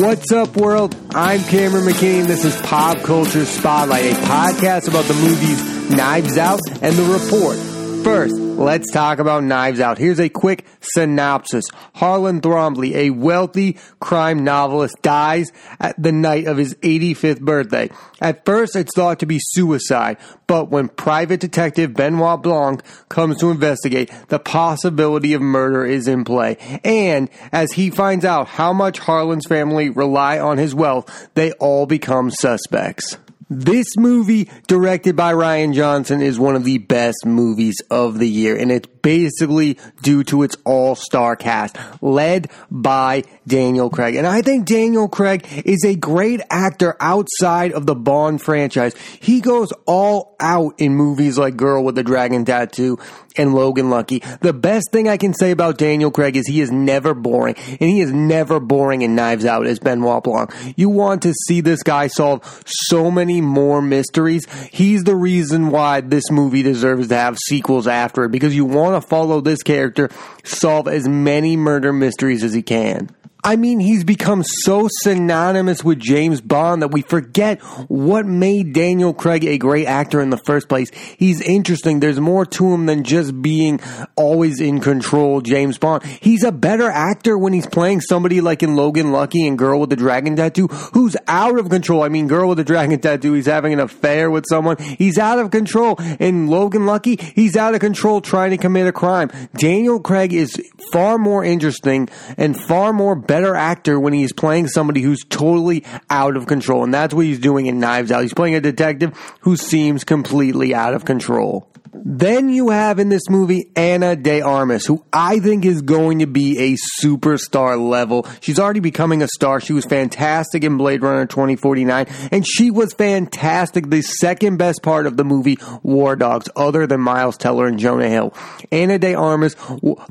What's up, world? I'm Cameron McKinney. This is Pop Culture Spotlight, a podcast about the movies Knives Out and The Report. First, let's talk about Knives Out. Here's a quick synopsis. Harlan Thrombey, a wealthy crime novelist, dies at the night of his 85th birthday. At first, it's thought to be suicide, but when private detective Benoit Blanc comes to investigate, the possibility of murder is in play. And as he finds out how much Harlan's family rely on his wealth, they all become suspects. This movie, directed by Rian Johnson, is one of the best movies of the year, and it's basically due to its all-star cast, led by Daniel Craig. And I think Daniel Craig is a great actor outside of the Bond franchise. He goes all out in movies like Girl with the Dragon Tattoo and Logan Lucky. The best thing I can say about Daniel Craig is he is never boring, and he is never boring in Knives Out as Benoit Blanc. You want to see this guy solve so many more mysteries. He's the reason why this movie deserves to have sequels after it because you want to follow this character solve as many murder mysteries as he can. I mean, he's become so synonymous with James Bond that we forget what made Daniel Craig a great actor in the first place. He's interesting. There's more to him than just being always in control James Bond. He's a better actor when he's playing somebody like in Logan Lucky and Girl with the Dragon Tattoo who's out of control. I mean, Girl with the Dragon Tattoo, he's having an affair with someone. He's out of control. In Logan Lucky, he's out of control trying to commit a crime. Daniel Craig is far more interesting and far more better actor when he's playing somebody who's totally out of control. And that's what he's doing in Knives Out. He's playing a detective who seems completely out of control. Then you have in this movie Ana de Armas, who I think is going to be a superstar level. She's already becoming a star. She was fantastic in Blade Runner 2049, and she was fantastic, the second best part of the movie War Dogs, other than Miles Teller and Jonah Hill. Ana de Armas,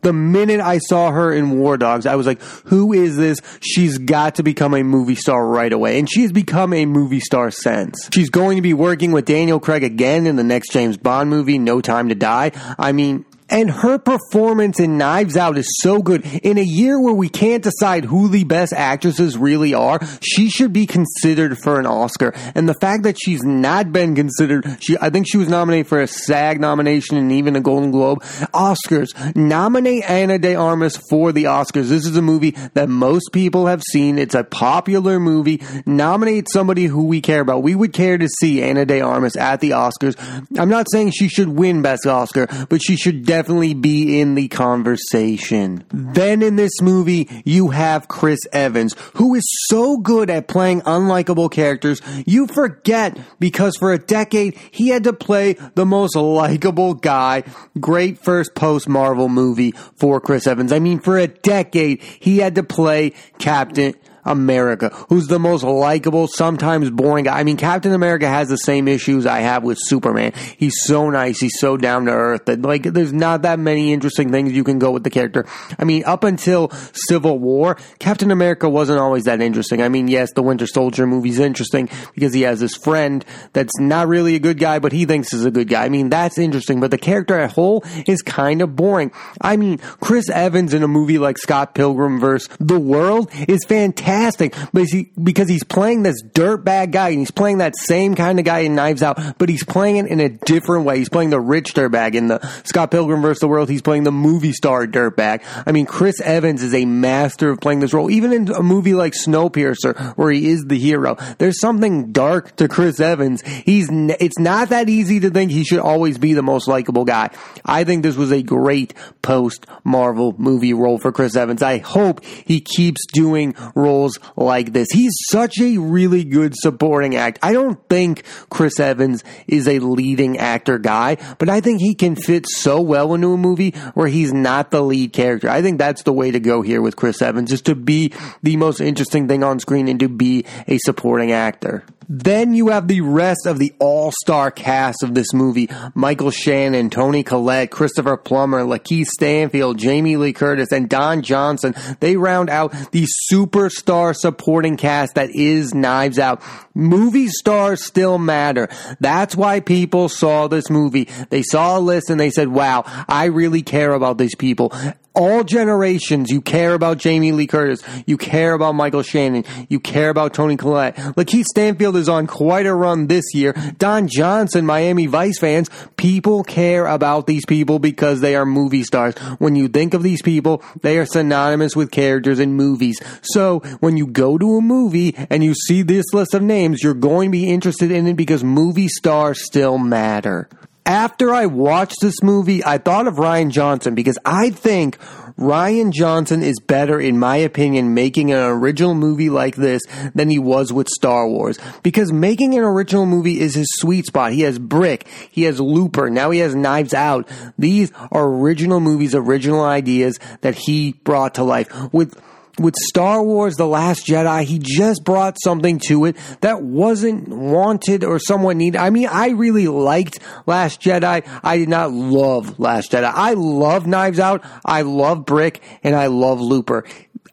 the minute I saw her in War Dogs, I was like, who is this? She's got to become a movie star right away. And she has become a movie star since. She's going to be working with Daniel Craig again in the next James Bond movie, No Time to Die. I mean, and her performance in Knives Out is so good. In a year where we can't decide who the best actresses really are, she should be considered for an Oscar. And the fact that she's not been considered, she, I think she was nominated for a SAG nomination and even a Golden Globe. Oscars. Nominate Ana de Armas for the Oscars. This is a movie that most people have seen. It's a popular movie. Nominate somebody who we care about. We would care to see Ana de Armas at the Oscars. I'm not saying she should win Best Oscar, but she should definitely definitely be in the conversation. Then in this movie, you have Chris Evans, who is so good at playing unlikable characters, you forget because for a decade, he had to play the most likable guy. Great first post Marvel movie for Chris Evans. I mean, for a decade, he had to play Captain America, who's the most likable, sometimes boring guy. I mean, Captain America has the same issues I have with Superman. He's so nice, he's so down to earth that like there's not that many interesting things you can go with the character. I mean, up until Civil War, Captain America wasn't always that interesting. I mean, yes, the Winter Soldier movie's interesting because he has this friend that's not really a good guy, but he thinks is a good guy. I mean, that's interesting, but the character at whole is kind of boring. I mean, Chris Evans in a movie like Scott Pilgrim vs. The World is fantastic fantastic because he's playing this dirtbag guy and he's playing that same kind of guy in Knives Out, but he's playing it in a different way. He's playing the rich dirtbag in the Scott Pilgrim vs. the World. He's playing the movie star dirtbag. I mean, Chris Evans is a master of playing this role. Even in a movie like Snowpiercer, where he is the hero, there's something dark to Chris Evans. He's it's not that easy to think he should always be the most likable guy. I think this was a great post Marvel movie role for Chris Evans. I hope he keeps doing roles roles like this. He's such a really good supporting act. I don't think Chris Evans is a leading actor guy, but I think he can fit so well into a movie where he's not the lead character. I think that's the way to go here with Chris Evans, is to be the most interesting thing on screen and to be a supporting actor. Then you have the rest of the all-star cast of this movie. Michael Shannon, Toni Collette, Christopher Plummer, Lakeith Stanfield, Jamie Lee Curtis, and Don Johnson. They round out the superstar supporting cast that is Knives Out. Movie stars still matter. That's why people saw this movie. They saw a list and they said, wow, I really care about these people all generations, you care about Jamie Lee Curtis, you care about Michael Shannon, you care about Toni Collette. Lakeith Stanfield is on quite a run this year. Don Johnson, Miami Vice fans, people care about these people because they are movie stars. When you think of these people, they are synonymous with characters in movies. So when you go to a movie and you see this list of names, you're going to be interested in it because movie stars still matter after I watched this movie, I thought of Rian Johnson because I think Rian Johnson is better, in my opinion, making an original movie like this than he was with Star Wars. Because making an original movie is his sweet spot. He has Brick, he has Looper, now he has Knives Out. These are original movies, original ideas that he brought to life. With with Star Wars The Last Jedi, he just brought something to it that wasn't wanted or someone needed. I mean, I really liked Last Jedi. I did not love Last Jedi. I love Knives Out. I love Brick and I love Looper.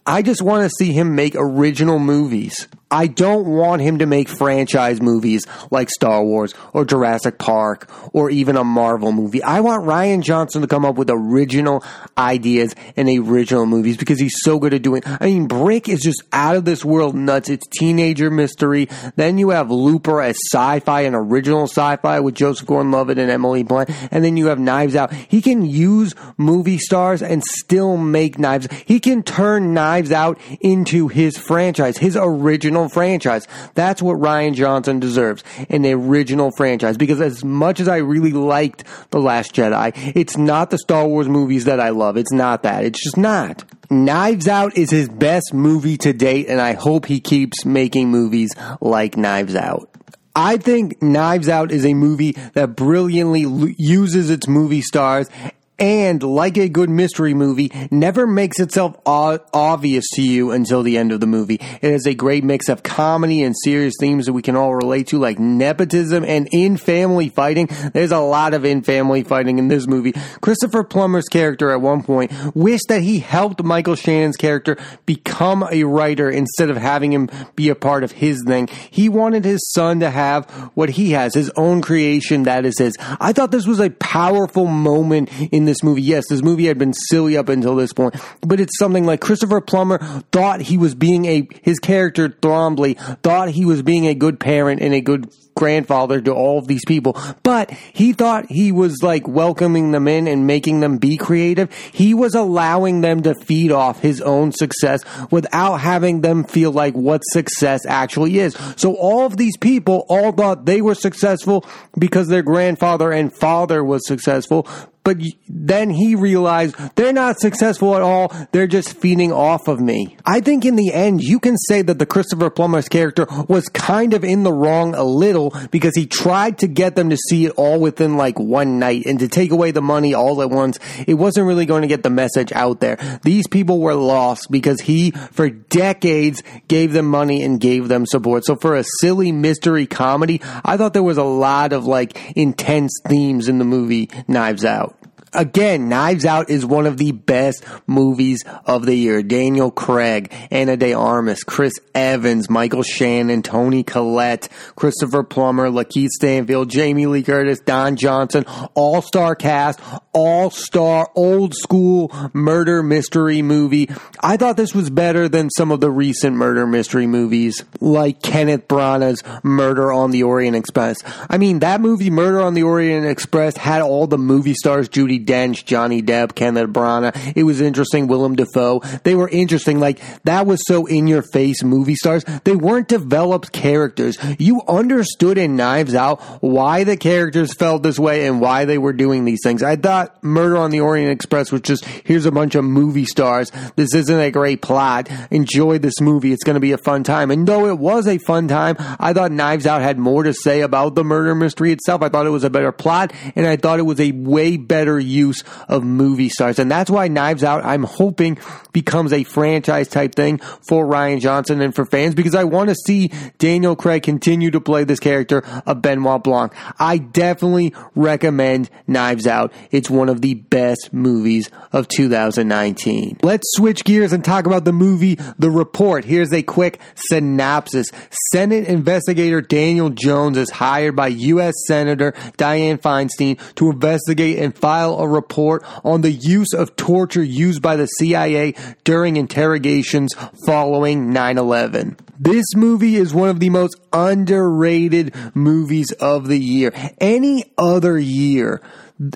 I just want to see him make original movies. I don't want him to make franchise movies like Star Wars or Jurassic Park or even a Marvel movie. I want Rian Johnson to come up with original ideas and original movies because he's so good at doing. I mean, Brick is just out of this world nuts. It's teenager mystery. Then you have Looper as sci-fi and original sci-fi with Joseph Gordon-Levitt and Emily Blunt, and then you have Knives Out. He can use movie stars and still make knives. He can turn Knives Out into his franchise, his original original franchise. That's what Rian Johnson deserves. An original franchise. Because as much as I really liked The Last Jedi, it's not the Star Wars movies that I love. It's not that. It's just not. Knives Out is his best movie to date, and I hope he keeps making movies like Knives Out. I think Knives Out is a movie that brilliantly uses its movie stars and like a good mystery movie, never makes itself o- obvious to you until the end of the movie. It has a great mix of comedy and serious themes that we can all relate to, like nepotism and in family fighting. There's a lot of in family fighting in this movie. Christopher Plummer's character at one point wished that he helped Michael Shannon's character become a writer instead of having him be a part of his thing. He wanted his son to have what he has, his own creation that is his. I thought this was a powerful moment in this movie. Yes, this movie had been silly up until this point, but it's something like Christopher Plummer thought he was being a, his character Thrombey thought he was being a good parent and a good grandfather to all of these people, but he thought he was like welcoming them in and making them be creative. He was allowing them to feed off his own success without having them feel like what success actually is. So all of these people all thought they were successful because their grandfather and father was successful, but then he realized they're not successful at all. They're just feeding off of me. I think in the end, you can say that the Christopher Plummer's character was kind of in the wrong a little because he tried to get them to see it all within like one night and to take away the money all at once. It wasn't really going to get the message out there. These people were lost because he, for decades, gave them money and gave them support. So for a silly mystery comedy, I thought there was a lot of like intense themes in the movie Knives Out again, Knives Out is one of the best movies of the year. Daniel Craig, Ana de Armas, Chris Evans, Michael Shannon, Toni Collette, Christopher Plummer, Lakeith Stanfield, Jamie Lee Curtis, Don Johnson, all star cast, all star old school murder mystery movie. I thought this was better than some of the recent murder mystery movies like Kenneth Branagh's Murder on the Orient Express. I mean, that movie, Murder on the Orient Express, had all the movie stars Judi Dench, Johnny Depp, Kenneth Branagh. It was interesting. Willem Dafoe. They were interesting. Like that was so in your face movie stars. They weren't developed characters. You understood in Knives Out why the characters felt this way and why they were doing these things. I thought Murder on the Orient Express was just here's a bunch of movie stars. This isn't a great plot. Enjoy this movie. It's going to be a fun time. And though it was a fun time, I thought Knives Out had more to say about the murder mystery itself. I thought it was a better plot and I thought it was a way better use of movie stars. And that's why Knives Out, I'm hoping, becomes a franchise type thing for Rian Johnson and for fans because I want to see Daniel Craig continue to play this character of Benoit Blanc. I definitely recommend Knives Out. It's one of the best movies of 2019. Let's switch gears and talk about the movie The Report. Here's a quick synopsis. Senate investigator Daniel Jones is hired by U.S. Senator Dianne Feinstein to investigate and file a report on the use of torture used by the CIA during interrogations following 9 11. This movie is one of the most underrated movies of the year. Any other year,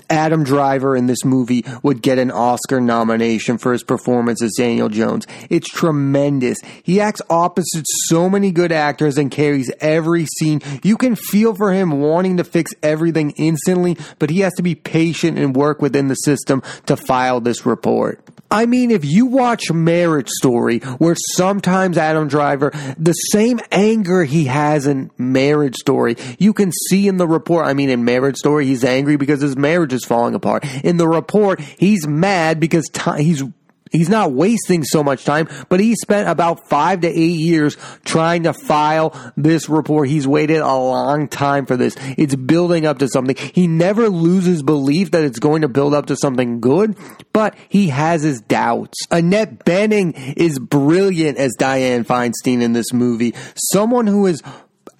Adam Driver in this movie would get an Oscar nomination for his performance as Daniel Jones. It's tremendous. He acts opposite so many good actors and carries every scene. You can feel for him wanting to fix everything instantly, but he has to be patient and work within the system to file this report. I mean, if you watch Marriage Story, where sometimes Adam Driver, the same anger he has in Marriage Story, you can see in the report. I mean, in Marriage Story, he's angry because his marriage is falling apart. In the report, he's mad because t- he's He's not wasting so much time, but he spent about five to eight years trying to file this report. He's waited a long time for this. It's building up to something. He never loses belief that it's going to build up to something good, but he has his doubts. Annette Bening is brilliant as Dianne Feinstein in this movie. Someone who is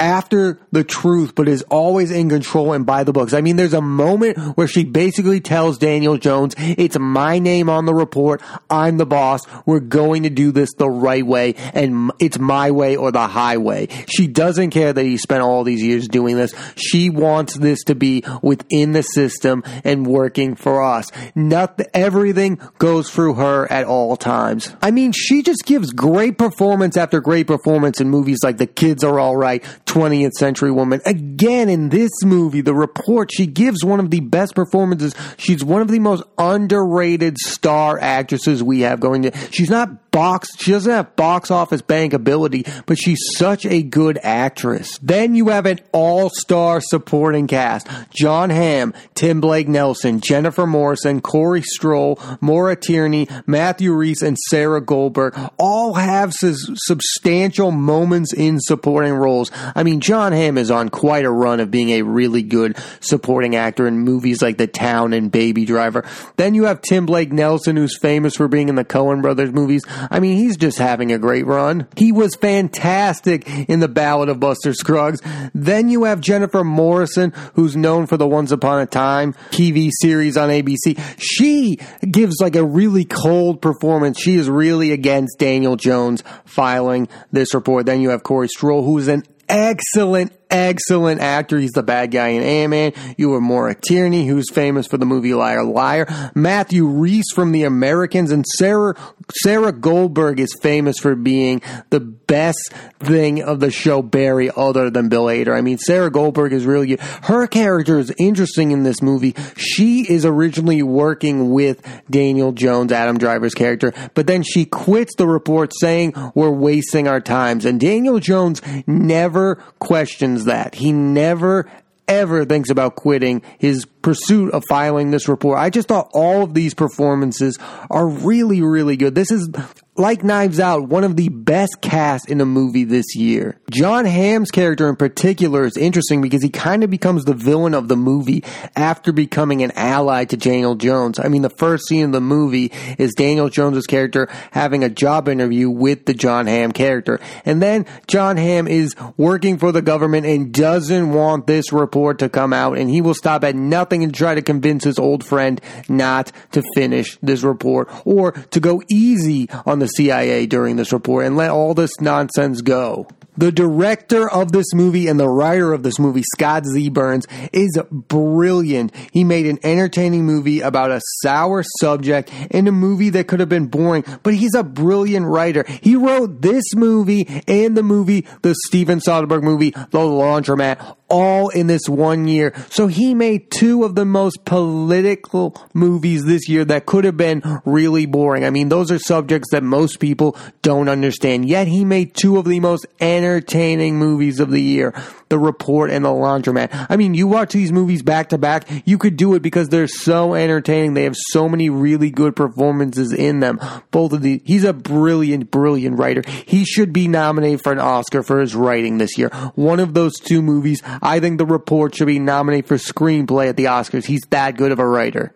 after the truth, but is always in control and by the books. I mean, there's a moment where she basically tells Daniel Jones, it's my name on the report. I'm the boss. We're going to do this the right way and it's my way or the highway. She doesn't care that he spent all these years doing this. She wants this to be within the system and working for us. Not everything goes through her at all times. I mean, she just gives great performance after great performance in movies like The Kids Are Alright, 20th Century Woman. Again, in this movie, the report, she gives one of the best performances. She's one of the most underrated star actresses we have going to. She's not box, she doesn't have box office bank ability, but she's such a good actress. Then you have an all-star supporting cast. Jon Hamm, Tim Blake Nelson, Jennifer Morrison, Corey Stoll, Maura Tierney, Matthew Rhys, and Sarah Goldberg all have substantial moments in supporting roles. I mean, Jon Hamm is on quite a run of being a really good supporting actor in movies like The Town and Baby Driver. Then you have Tim Blake Nelson, who's famous for being in the Coen brothers movies. I mean, he's just having a great run. He was fantastic in The Ballad of Buster Scruggs. Then you have Jennifer Morrison, who's known for the Once Upon a Time TV series on ABC. She gives like a really cold performance. She is really against Daniel Jones filing this report. Then you have Corey Stoll, who's an excellent, excellent actor. He's the bad guy in Ant-Man. You have Maura Tierney, who's famous for the movie Liar Liar. Matthew Rhys from The Americans, and Sarah Sarah Goldberg is famous for being the best thing of the show Barry, other than Bill Hader. I mean, Sarah Goldberg is really good. Her character is interesting in this movie. She is originally working with Daniel Jones, Adam Driver's character, but then she quits the report saying we're wasting our times. And Daniel Jones never questions that. He never ever thinks about quitting his pursuit of filing this report. I just thought all of these performances are really, really good. This is like Knives Out, one of the best casts in a movie this year. Jon Hamm's character in particular is interesting because he kind of becomes the villain of the movie after becoming an ally to Daniel Jones. I mean, the first scene of the movie is Daniel Jones's character having a job interview with the Jon Hamm character. And then Jon Hamm is working for the government and doesn't want this report to come out and he will stop at nothing and try to convince his old friend not to finish this report or to go easy on the CIA during this report and let all this nonsense go. The director of this movie and the writer of this movie, Scott Z. Burns, is brilliant. He made an entertaining movie about a sour subject in a movie that could have been boring, but he's a brilliant writer. He wrote this movie and the movie, the Steven Soderbergh movie, The Laundromat, all in this one year. So he made two of the most political movies this year that could have been really boring. I mean, those are subjects that most people don't understand. Yet he made two of the most entertaining movies of the year. The Report and The Laundromat. I mean, you watch these movies back to back, you could do it because they're so entertaining. They have so many really good performances in them. Both of these. He's a brilliant, brilliant writer. He should be nominated for an Oscar for his writing this year. One of those two movies I think The Report should be nominated for screenplay at the Oscars. He's that good of a writer.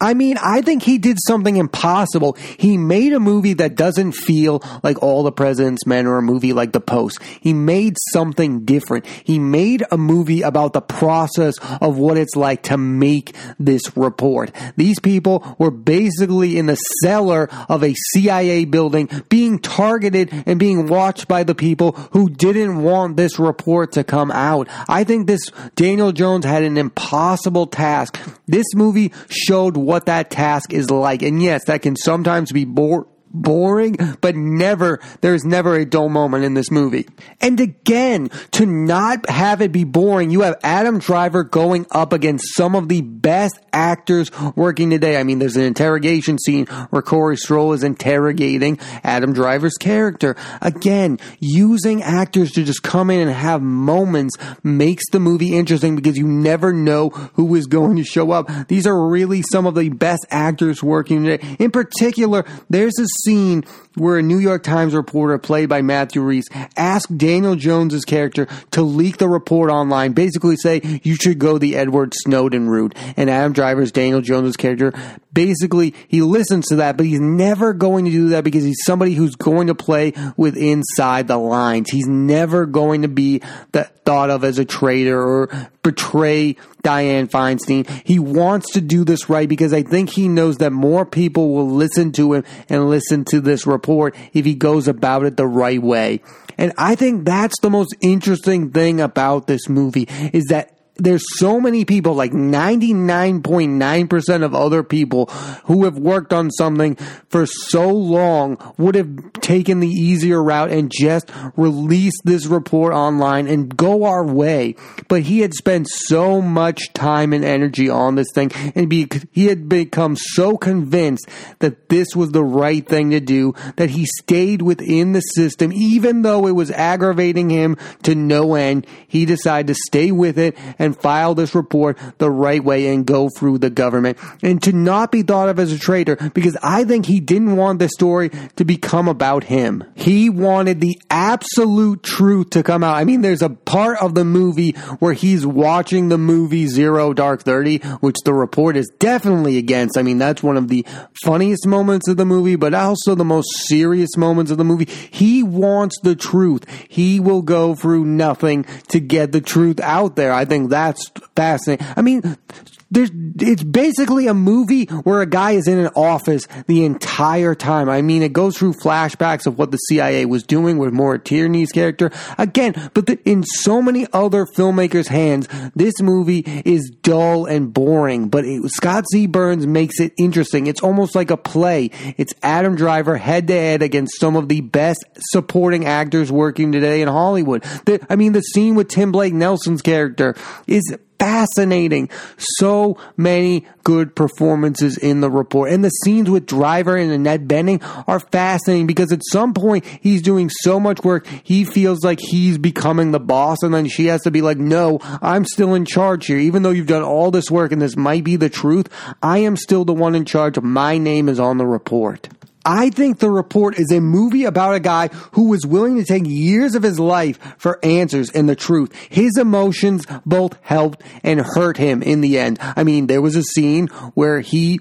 I mean, I think he did something impossible. He made a movie that doesn't feel like All the President's Men or a movie like The Post. He made something different. He made a movie about the process of what it's like to make this report. These people were basically in the cellar of a CIA building being targeted and being watched by the people who didn't want this report to come out. I think this Daniel Jones had an impossible task. This movie showed what that task is like. And yes, that can sometimes be boring boring, but never, there's never a dull moment in this movie. And again, to not have it be boring, you have Adam Driver going up against some of the best actors working today. I mean, there's an interrogation scene where Corey Stoll is interrogating Adam Driver's character. Again, using actors to just come in and have moments makes the movie interesting because you never know who is going to show up. These are really some of the best actors working today. In particular, there's a scene where a New York Times reporter played by Matthew Rhys asked Daniel Jones's character to leak the report online, basically say you should go the Edward Snowden route. And Adam Driver's Daniel Jones's character basically he listens to that, but he's never going to do that because he's somebody who's going to play with inside the lines. He's never going to be the, thought of as a traitor or betray Dianne Feinstein. He wants to do this right because I think he knows that more people will listen to him and listen to this report if he goes about it the right way. And I think that's the most interesting thing about this movie is that there's so many people, like 99.9% of other people who have worked on something for so long would have taken the easier route and just released this report online and go our way. But he had spent so much time and energy on this thing and be, he had become so convinced that this was the right thing to do that he stayed within the system, even though it was aggravating him to no end. He decided to stay with it and and file this report the right way and go through the government and to not be thought of as a traitor because I think he didn't want the story to become about him. He wanted the absolute truth to come out. I mean, there's a part of the movie where he's watching the movie Zero Dark 30, which the report is definitely against. I mean, that's one of the funniest moments of the movie, but also the most serious moments of the movie. He wants the truth. He will go through nothing to get the truth out there. I think that that's fascinating. I mean, there's it's basically a movie where a guy is in an office the entire time. I mean, it goes through flashbacks of what the CIA was doing with Maura Tierney's character again, but the, in so many other filmmakers' hands, this movie is dull and boring. But it, Scott Z. Burns makes it interesting. It's almost like a play. It's Adam Driver head to head against some of the best supporting actors working today in Hollywood. The, I mean, the scene with Tim Blake Nelson's character is fascinating. So many good performances in the report. And the scenes with Driver and Annette Bening are fascinating because at some point he's doing so much work, he feels like he's becoming the boss, and then she has to be like, No, I'm still in charge here. Even though you've done all this work and this might be the truth, I am still the one in charge. My name is on the report. I think The Report is a movie about a guy who was willing to take years of his life for answers and the truth. His emotions both helped and hurt him in the end. I mean, there was a scene where he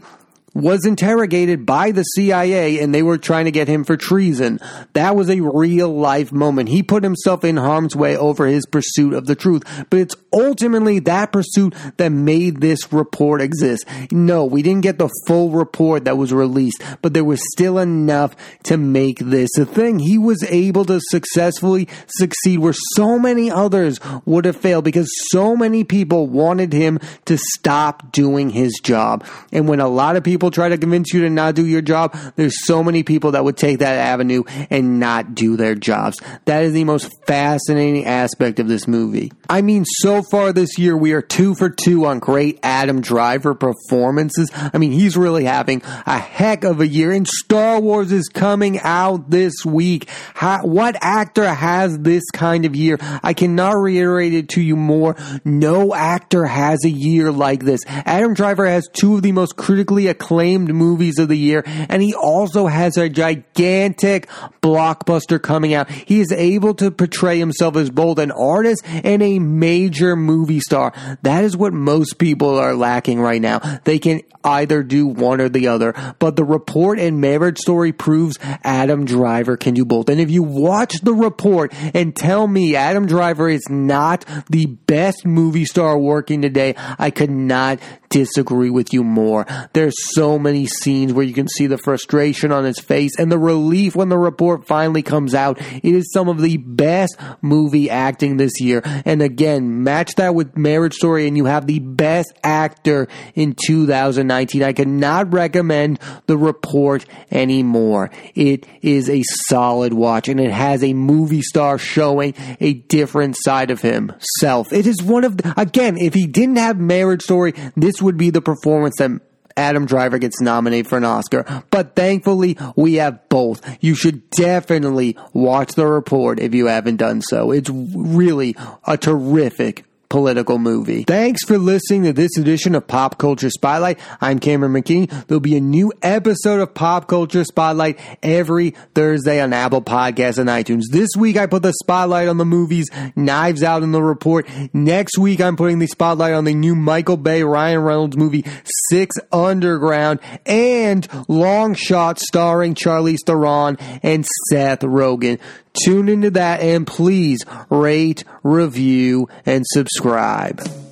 was interrogated by the CIA and they were trying to get him for treason. That was a real life moment. He put himself in harm's way over his pursuit of the truth. But it's ultimately that pursuit that made this report exist. No, we didn't get the full report that was released, but there was still enough to make this a thing. He was able to successfully succeed where so many others would have failed because so many people wanted him to stop doing his job. And when a lot of people people try to convince you to not do your job, there's so many people that would take that avenue and not do their jobs. That is the most fascinating aspect of this movie. I mean, so far this year, we are two for two on great Adam Driver performances. I mean, he's really having a heck of a year, and Star Wars is coming out this week. How, what actor has this kind of year? I cannot reiterate it to you more. No actor has a year like this. Adam Driver has two of the most critically acclaimed acclaimed movies of the year, and he also has a gigantic blockbuster coming out. He is able to portray himself as both an artist and a major movie star. That is what most people are lacking right now. They can either do one or the other, but the report and marriage story proves Adam Driver can do both. And if you watch the report and tell me Adam Driver is not the best movie star working today, I could not disagree with you more. There's so many scenes where you can see the frustration on his face and the relief when the report finally comes out. It is some of the best movie acting this year. And again, match that with Marriage Story and you have the best actor in 2019. I cannot recommend the report anymore. It is a solid watch and it has a movie star showing a different side of himself. It is one of the, again, if he didn't have Marriage Story, this this would be the performance that Adam Driver gets nominated for an Oscar. But thankfully, we have both. You should definitely watch the report if you haven't done so. It's really a terrific political movie. Thanks for listening to this edition of Pop Culture Spotlight. I'm Cameron McKinney. There'll be a new episode of Pop Culture Spotlight every Thursday on Apple Podcasts and iTunes. This week I put the spotlight on the movies Knives Out in the report. Next week I'm putting the spotlight on the new Michael Bay Ryan Reynolds movie Six Underground and Long Shot starring Charlize Theron and Seth Rogen. Tune into that and please rate, review, and subscribe.